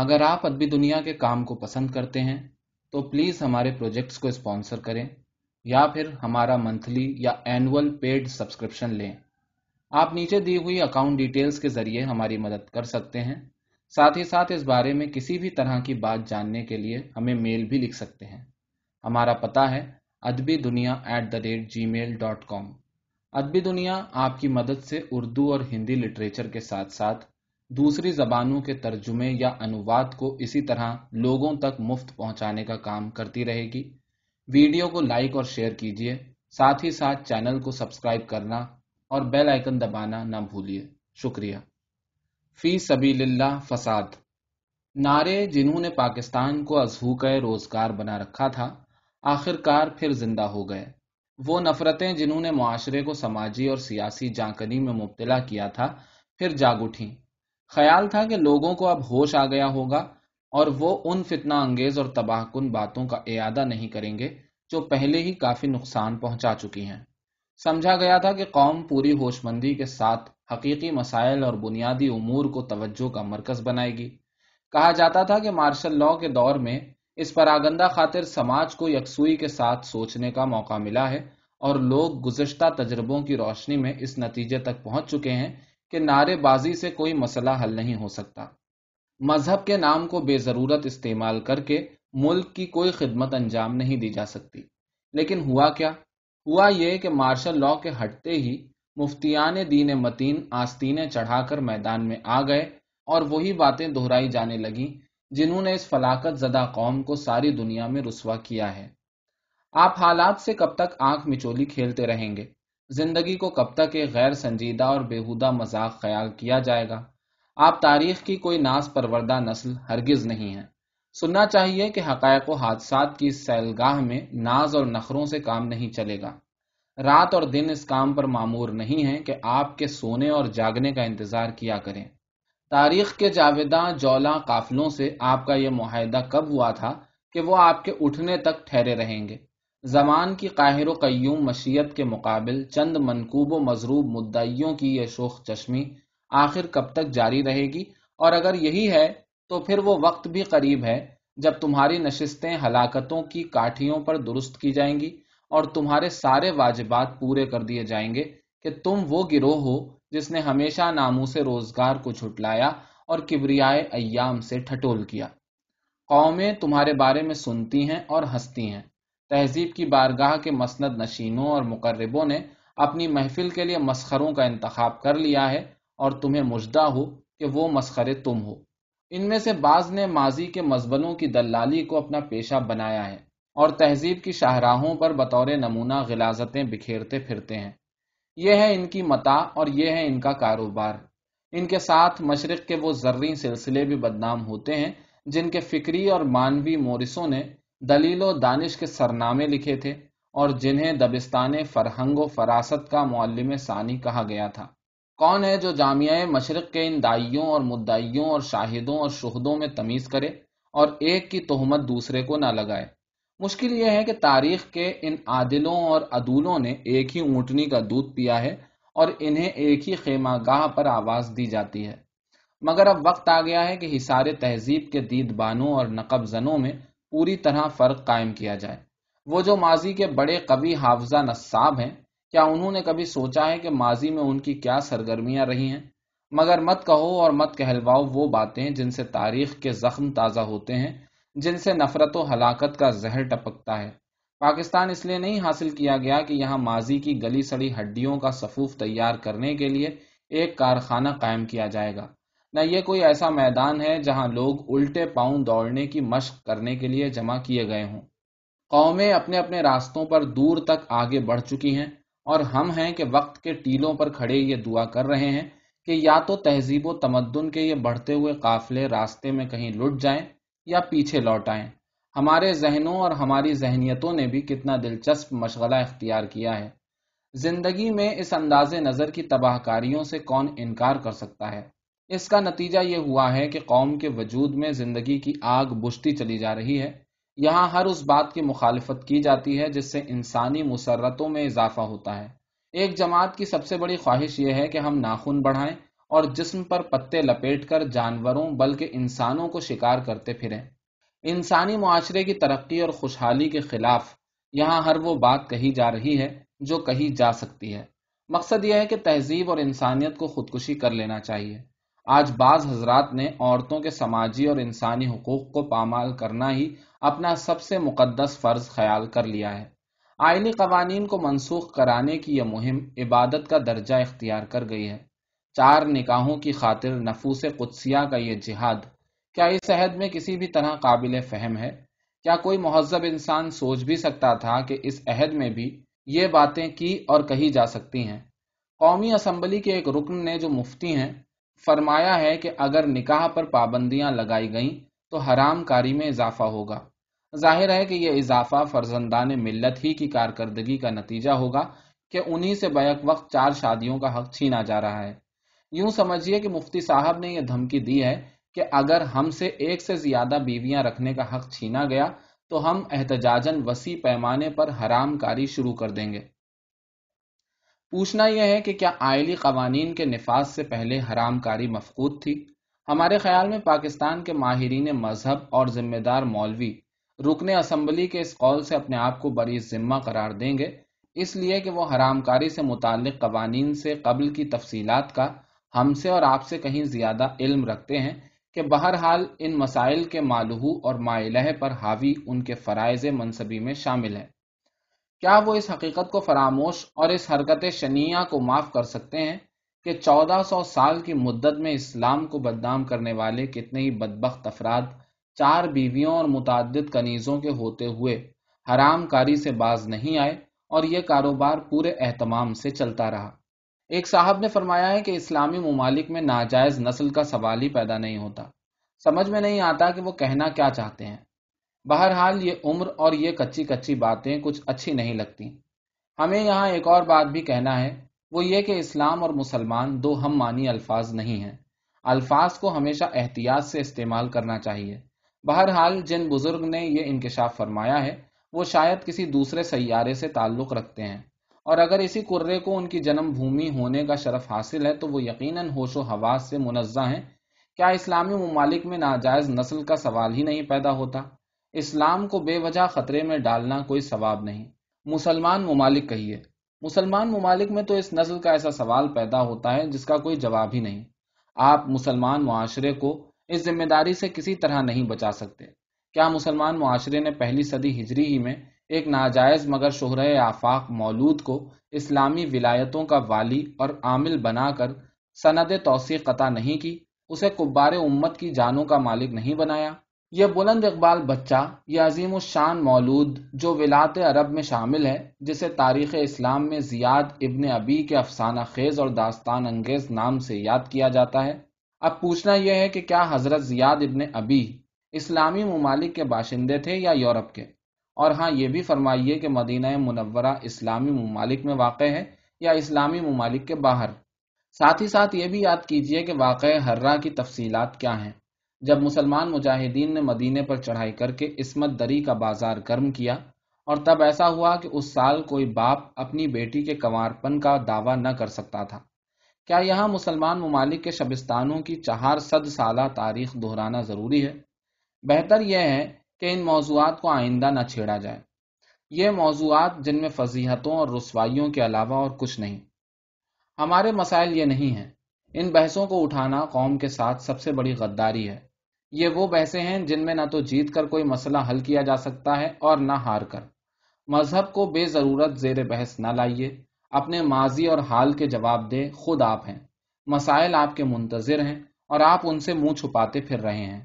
اگر آپ ادبی دنیا کے کام کو پسند کرتے ہیں، تو پلیز ہمارے پروجیکٹس کو اسپانسر کریں، یا پھر ہمارا منتھلی یا اینول پیڈ سبسکرپشن لیں۔ آپ نیچے دی ہوئی اکاؤنٹ ڈیٹیلز کے ذریعے ہماری مدد کر سکتے ہیں۔ ساتھ ہی ساتھ اس بارے میں کسی بھی طرح کی بات جاننے کے لیے ہمیں میل بھی لکھ سکتے ہیں۔ ہمارا پتہ ہے Adabi Duniya at the rate Gmail dot com Adabi Duniya آپ کی مدد سے اردو اور ہندی لٹریچر کے ساتھ ساتھ دوسری زبانوں کے ترجمے یا انواد کو اسی طرح لوگوں تک مفت پہنچانے کا کام کرتی رہے گی۔ ویڈیو کو لائک اور شیئر کیجیے ساتھ ہی ساتھ چینل کو سبسکرائب کرنا اور بیل آئکن دبانا نہ بھولیے۔ شکریہ۔ فی سبیل اللہ فساد۔ نعرے جنہوں نے پاکستان کو ازہوک روزگار بنا رکھا تھا آخر کار پھر زندہ ہو گئے۔ وہ نفرتیں جنہوں نے معاشرے کو سماجی اور سیاسی جانکنی میں مبتلا کیا تھا، پھر جاگ اٹھیں۔ خیال تھا کہ لوگوں کو اب ہوش آ گیا ہوگا اور وہ ان فتنہ انگیز اور تباہ کن باتوں کا اعادہ نہیں کریں گے جو پہلے ہی کافی نقصان پہنچا چکی ہیں۔ سمجھا گیا تھا کہ قوم پوری ہوش مندی کے ساتھ حقیقی مسائل اور بنیادی امور کو توجہ کا مرکز بنائے گی۔ کہا جاتا تھا کہ مارشل لا کے دور میں اس پراگندہ خاطر سماج کو یکسوئی کے ساتھ سوچنے کا موقع ملا ہے اور لوگ گزشتہ تجربوں کی روشنی میں اس نتیجے تک پہنچ چکے ہیں کہ نعرے بازی سے کوئی مسئلہ حل نہیں ہو سکتا۔ مذہب کے نام کو بے ضرورت استعمال کر کے ملک کی کوئی خدمت انجام نہیں دی جا سکتی۔ لیکن ہوا کیا؟ ہوا یہ کہ مارشل لا کے ہٹتے ہی مفتیان دین متین آستینیں چڑھا کر میدان میں آ گئے اور وہی باتیں دہرائی جانے لگیں جنہوں نے اس فلاقت زدہ قوم کو ساری دنیا میں رسوا کیا ہے۔ آپ حالات سے کب تک آنکھ مچولی کھیلتے رہیں گے؟ زندگی کو کب تک ایک غیر سنجیدہ اور بےحودہ مذاق خیال کیا جائے گا؟ آپ تاریخ کی کوئی ناس پروردہ نسل ہرگز نہیں ہے سننا چاہیے کہ حقائق و حادثات کی سیلگاہ میں ناز اور نخروں سے کام نہیں چلے گا۔ رات اور دن اس کام پر معمور نہیں ہے کہ آپ کے سونے اور جاگنے کا انتظار کیا کریں۔ تاریخ کے جاویداں جولا قافلوں سے آپ کا یہ معاہدہ کب ہوا تھا کہ وہ آپ کے اٹھنے تک ٹھہرے رہیں گے؟ زمان کی قاہر و قیوم مشیت کے مقابل چند منکوب و مضروب مدعیوں کی یہ شوخ چشمی آخر کب تک جاری رہے گی؟ اور اگر یہی ہے، تو پھر وہ وقت بھی قریب ہے جب تمہاری نشستیں ہلاکتوں کی کاٹھیوں پر درست کی جائیں گی اور تمہارے سارے واجبات پورے کر دیے جائیں گے کہ تم وہ گروہ ہو جس نے ہمیشہ ناموں سے روزگار کو چھٹلایا اور کبریائے ایام سے ٹھٹول کیا۔ قومیں تمہارے بارے میں سنتی ہیں اور ہنستی ہیں۔ تہذیب کی بارگاہ کے مسند نشینوں اور مقربوں نے اپنی محفل کے لیے مسخروں کا انتخاب کر لیا ہے اور تمہیں مجدہ ہو کہ وہ مسخرے تم ہو۔ ان میں سے بعض نے ماضی کے مذبنوں کی دلالی کو اپنا پیشہ بنایا ہے اور تہذیب کی شاہراہوں پر بطور نمونہ غلازتیں بکھیرتے پھرتے ہیں۔ یہ ہے ان کی متا اور یہ ہے ان کا کاروبار۔ ان کے ساتھ مشرق کے وہ زرعی سلسلے بھی بدنام ہوتے ہیں جن کے فکری اور مانوی مورسوں نے دلیل و دانش کے سرنامے لکھے تھے اور جنہیں دبستان فرہنگ و فراست کا معلم ثانی کہا گیا تھا۔ کون ہے جو جامعہ مشرق کے ان دائیوں اور مدعیوں اور شاہدوں اور شہدوں میں تمیز کرے اور ایک کی تہمت دوسرے کو نہ لگائے؟ مشکل یہ ہے کہ تاریخ کے ان عادلوں اور عدولوں نے ایک ہی اونٹنی کا دودھ پیا ہے اور انہیں ایک ہی خیمہ گاہ پر آواز دی جاتی ہے۔ مگر اب وقت آ گیا ہے کہ حسار تہذیب کے دید بانوں اور نقب زنوں میں پوری طرح فرق قائم کیا جائے۔ وہ جو ماضی کے بڑے قوی حافظہ نصاب ہیں، کیا انہوں نے کبھی سوچا ہے کہ ماضی میں ان کی کیا سرگرمیاں رہی ہیں؟ مگر مت کہو اور مت کہلواؤ وہ باتیں جن سے تاریخ کے زخم تازہ ہوتے ہیں، جن سے نفرت و ہلاکت کا زہر ٹپکتا ہے۔ پاکستان اس لیے نہیں حاصل کیا گیا کہ یہاں ماضی کی گلی سڑی ہڈیوں کا صفوف تیار کرنے کے لیے ایک کارخانہ قائم کیا جائے گا۔ نہ یہ کوئی ایسا میدان ہے جہاں لوگ الٹے پاؤں دوڑنے کی مشق کرنے کے لیے جمع کیے گئے ہوں۔ قومیں اپنے اپنے راستوں پر دور تک آگے بڑھ چکی ہیں اور ہم ہیں کہ وقت کے ٹیلوں پر کھڑے یہ دعا کر رہے ہیں کہ یا تو تہذیب و تمدن کے یہ بڑھتے ہوئے قافلے راستے میں کہیں لٹ جائیں یا پیچھے لوٹ آئیں۔ ہمارے ذہنوں اور ہماری ذہنیتوں نے بھی کتنا دلچسپ مشغلہ اختیار کیا ہے۔ زندگی میں اس انداز نظر کی تباہ کاریوں سے کون انکار کر سکتا ہے؟ اس کا نتیجہ یہ ہوا ہے کہ قوم کے وجود میں زندگی کی آگ بجھتی چلی جا رہی ہے۔ یہاں ہر اس بات کی مخالفت کی جاتی ہے جس سے انسانی مسرتوں میں اضافہ ہوتا ہے۔ ایک جماعت کی سب سے بڑی خواہش یہ ہے کہ ہم ناخن بڑھائیں اور جسم پر پتے لپیٹ کر جانوروں بلکہ انسانوں کو شکار کرتے پھریں۔ انسانی معاشرے کی ترقی اور خوشحالی کے خلاف یہاں ہر وہ بات کہی جا رہی ہے جو کہی جا سکتی ہے۔ مقصد یہ ہے کہ تہذیب اور انسانیت کو خودکشی کر لینا چاہیے۔ آج بعض حضرات نے عورتوں کے سماجی اور انسانی حقوق کو پامال کرنا ہی اپنا سب سے مقدس فرض خیال کر لیا ہے۔ آئینی قوانین کو منسوخ کرانے کی یہ مہم عبادت کا درجہ اختیار کر گئی ہے۔ چار نکاحوں کی خاطر نفوس قدسیہ کا یہ جہاد، کیا اس عہد میں کسی بھی طرح قابل فہم ہے؟ کیا کوئی مہذب انسان سوچ بھی سکتا تھا کہ اس عہد میں بھی یہ باتیں کی اور کہی جا سکتی ہیں؟ قومی اسمبلی کے ایک رکن نے جو مفتی ہیں فرمایا ہے کہ اگر نکاح پر پابندیاں لگائی گئیں تو حرام کاری میں اضافہ ہوگا۔ ظاہر ہے کہ یہ اضافہ فرزندان ملت ہی کی کارکردگی کا نتیجہ ہوگا کہ انہی سے بیک وقت چار شادیوں کا حق چھینا جا رہا ہے۔ یوں سمجھیے کہ مفتی صاحب نے یہ دھمکی دی ہے کہ اگر ہم سے ایک سے زیادہ بیویاں رکھنے کا حق چھینا گیا تو ہم احتجاجن وسیع پیمانے پر حرام کاری شروع کر دیں گے۔ پوچھنا یہ ہے کہ کیا آئلی قوانین کے نفاذ سے پہلے حرام کاری مفقود تھی؟ ہمارے خیال میں پاکستان کے ماہرین مذہب اور ذمہ دار مولوی رکن اسمبلی کے اس قول سے اپنے آپ کو بڑی ذمہ قرار دیں گے، اس لیے کہ وہ حرام کاری سے متعلق قوانین سے قبل کی تفصیلات کا ہم سے اور آپ سے کہیں زیادہ علم رکھتے ہیں کہ بہرحال ان مسائل کے معلوح اور مائلہ پر حاوی ان کے فرائض منصبی میں شامل ہے کیا وہ اس حقیقت کو فراموش اور اس حرکت شنیہ کو معاف کر سکتے ہیں کہ چودہ سو سال کی مدت میں اسلام کو بدنام کرنے والے کتنے ہی بدبخت افراد چار بیویوں اور متعدد کنیزوں کے ہوتے ہوئے حرام کاری سے باز نہیں آئے اور یہ کاروبار پورے اہتمام سے چلتا رہا۔ ایک صاحب نے فرمایا ہے کہ اسلامی ممالک میں ناجائز نسل کا سوال ہی پیدا نہیں ہوتا۔ سمجھ میں نہیں آتا کہ وہ کہنا کیا چاہتے ہیں۔ بہرحال یہ عمر اور یہ کچی کچی باتیں کچھ اچھی نہیں لگتی ہمیں یہاں ایک اور بات بھی کہنا ہے، وہ یہ کہ اسلام اور مسلمان دو ہم مانی الفاظ نہیں ہیں۔ الفاظ کو ہمیشہ احتیاط سے استعمال کرنا چاہیے۔ بہرحال جن بزرگ نے یہ انکشاف فرمایا ہے، وہ شاید کسی دوسرے سیارے سے تعلق رکھتے ہیں۔ اور اگر اسی کرے کو ان کی جنم بھومی ہونے کا شرف حاصل ہے، تو وہ یقیناً ہوش و حواس سے منزہ ہیں۔ کیا اسلامی ممالک میں ناجائز نسل کا سوال ہی نہیں پیدا ہوتا؟ اسلام کو بے وجہ خطرے میں ڈالنا کوئی ثواب نہیں۔ مسلمان ممالک کہیے۔ مسلمان ممالک میں تو اس نسل کا ایسا سوال پیدا ہوتا ہے جس کا کوئی جواب ہی نہیں۔ آپ مسلمان معاشرے کو اس ذمہ داری سے کسی طرح نہیں بچا سکتے۔ کیا مسلمان معاشرے نے پہلی صدی ہجری ہی میں ایک ناجائز مگر شہرہ آفاق مولود کو اسلامی ولایتوں کا والی اور عامل بنا کر سند توثیق قطع نہیں کی، اسے کبار امت کی جانوں کا مالک نہیں بنایا؟ یہ بلند اقبال بچہ یہ عظیم الشان مولود جو ولات عرب میں شامل ہے، جسے تاریخ اسلام میں زیاد ابن ابی کے افسانہ خیز اور داستان انگیز نام سے یاد کیا جاتا ہے۔ اب پوچھنا یہ ہے کہ کیا حضرت زیاد ابن ابی اسلامی ممالک کے باشندے تھے یا یورپ کے؟ اور ہاں یہ بھی فرمائیے کہ مدینہ منورہ اسلامی ممالک میں واقع ہے یا اسلامی ممالک کے باہر۔ ساتھ ہی ساتھ یہ بھی یاد کیجیے کہ واقع ہررا کی تفصیلات کیا ہیں۔ جب مسلمان مجاہدین نے مدینے پر چڑھائی کر کے عصمت دری کا بازار گرم کیا اور تب ایسا ہوا کہ اس سال کوئی باپ اپنی بیٹی کے کنوارپن کا دعویٰ نہ کر سکتا تھا۔ کیا یہاں مسلمان ممالک کے شبستانوں کی چہار صد سالہ تاریخ دہرانا ضروری ہے؟ بہتر یہ ہے کہ ان موضوعات کو آئندہ نہ چھیڑا جائے۔ یہ موضوعات جن میں فضیحتوں اور رسوائیوں کے علاوہ اور کچھ نہیں۔ ہمارے مسائل یہ نہیں ہیں۔ ان بحثوں کو اٹھانا قوم کے ساتھ سب سے بڑی غداری ہے۔ یہ وہ بحثیں ہیں جن میں نہ تو جیت کر کوئی مسئلہ حل کیا جا سکتا ہے اور نہ ہار کر۔ مذہب کو بے ضرورت زیر بحث نہ لائیے۔ اپنے ماضی اور حال کے جواب دے خود آپ ہیں۔ مسائل آپ کے منتظر ہیں اور آپ ان سے منہ چھپاتے پھر رہے ہیں۔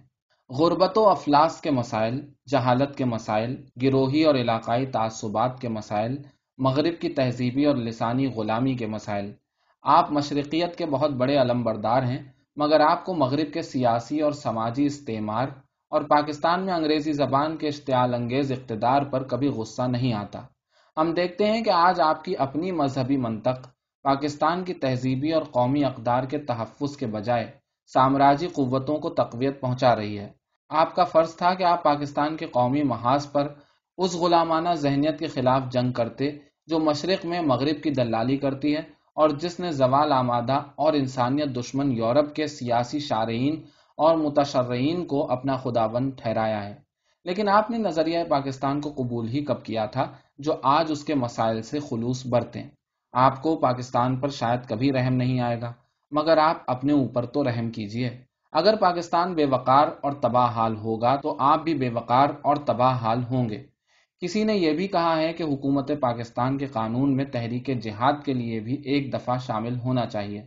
غربت و افلاس کے مسائل، جہالت کے مسائل، گروہی اور علاقائی تعصبات کے مسائل، مغرب کی تہذیبی اور لسانی غلامی کے مسائل۔ آپ مشرقیت کے بہت بڑے علم بردار ہیں۔ مگر آپ کو مغرب کے سیاسی اور سماجی استعمار اور پاکستان میں انگریزی زبان کے اشتعال انگیز اقتدار پر کبھی غصہ نہیں آتا۔ ہم دیکھتے ہیں کہ آج آپ کی اپنی مذہبی منطق، پاکستان کی تہذیبی اور قومی اقدار کے تحفظ کے بجائے سامراجی قوتوں کو تقویت پہنچا رہی ہے۔ آپ کا فرض تھا کہ آپ پاکستان کے قومی محاذ پر اس غلامانہ ذہنیت کے خلاف جنگ کرتے جو مشرق میں مغرب کی دلالی کرتی ہے۔ اور جس نے زوال آمادہ اور انسانیت دشمن یورپ کے سیاسی شارعین اور متشرعین کو اپنا خدا ٹھہرایا ہے۔ لیکن آپ نے نظریہ پاکستان کو قبول ہی کب کیا تھا جو آج اس کے مسائل سے خلوص برتے آپ کو پاکستان پر شاید کبھی رحم نہیں آئے گا، مگر آپ اپنے اوپر تو رحم کیجیے۔ اگر پاکستان بے وقار اور تباہ حال ہوگا تو آپ بھی بے وقار اور تباہ حال ہوں گے۔ کسی نے یہ بھی کہا ہے کہ حکومت پاکستان کے قانون میں تحریک جہاد کے لیے بھی ایک دفعہ شامل ہونا چاہیے۔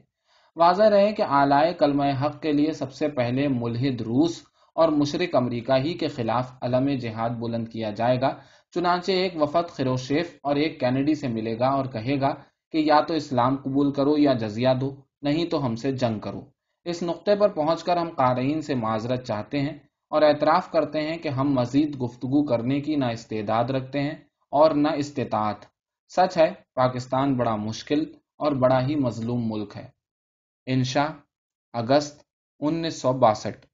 واضح رہے کہ آلائے کلمہ حق کے لیے سب سے پہلے ملحد روس اور مشرق امریکہ ہی کے خلاف علم جہاد بلند کیا جائے گا، چنانچہ ایک وفد خروشیف اور ایک کینیڈی سے ملے گا اور کہے گا کہ یا تو اسلام قبول کرو یا جزیہ دو، نہیں تو ہم سے جنگ کرو۔ اس نقطے پر پہنچ کر ہم قارئین سے معذرت چاہتے ہیں۔ اور اعتراف کرتے ہیں کہ ہم مزید گفتگو کرنے کی نہ استعداد رکھتے ہیں اور نہ استطاعت۔ سچ ہے، پاکستان بڑا مشکل اور بڑا ہی مظلوم ملک ہے۔ انشا اگست انیس سو باسٹھ۔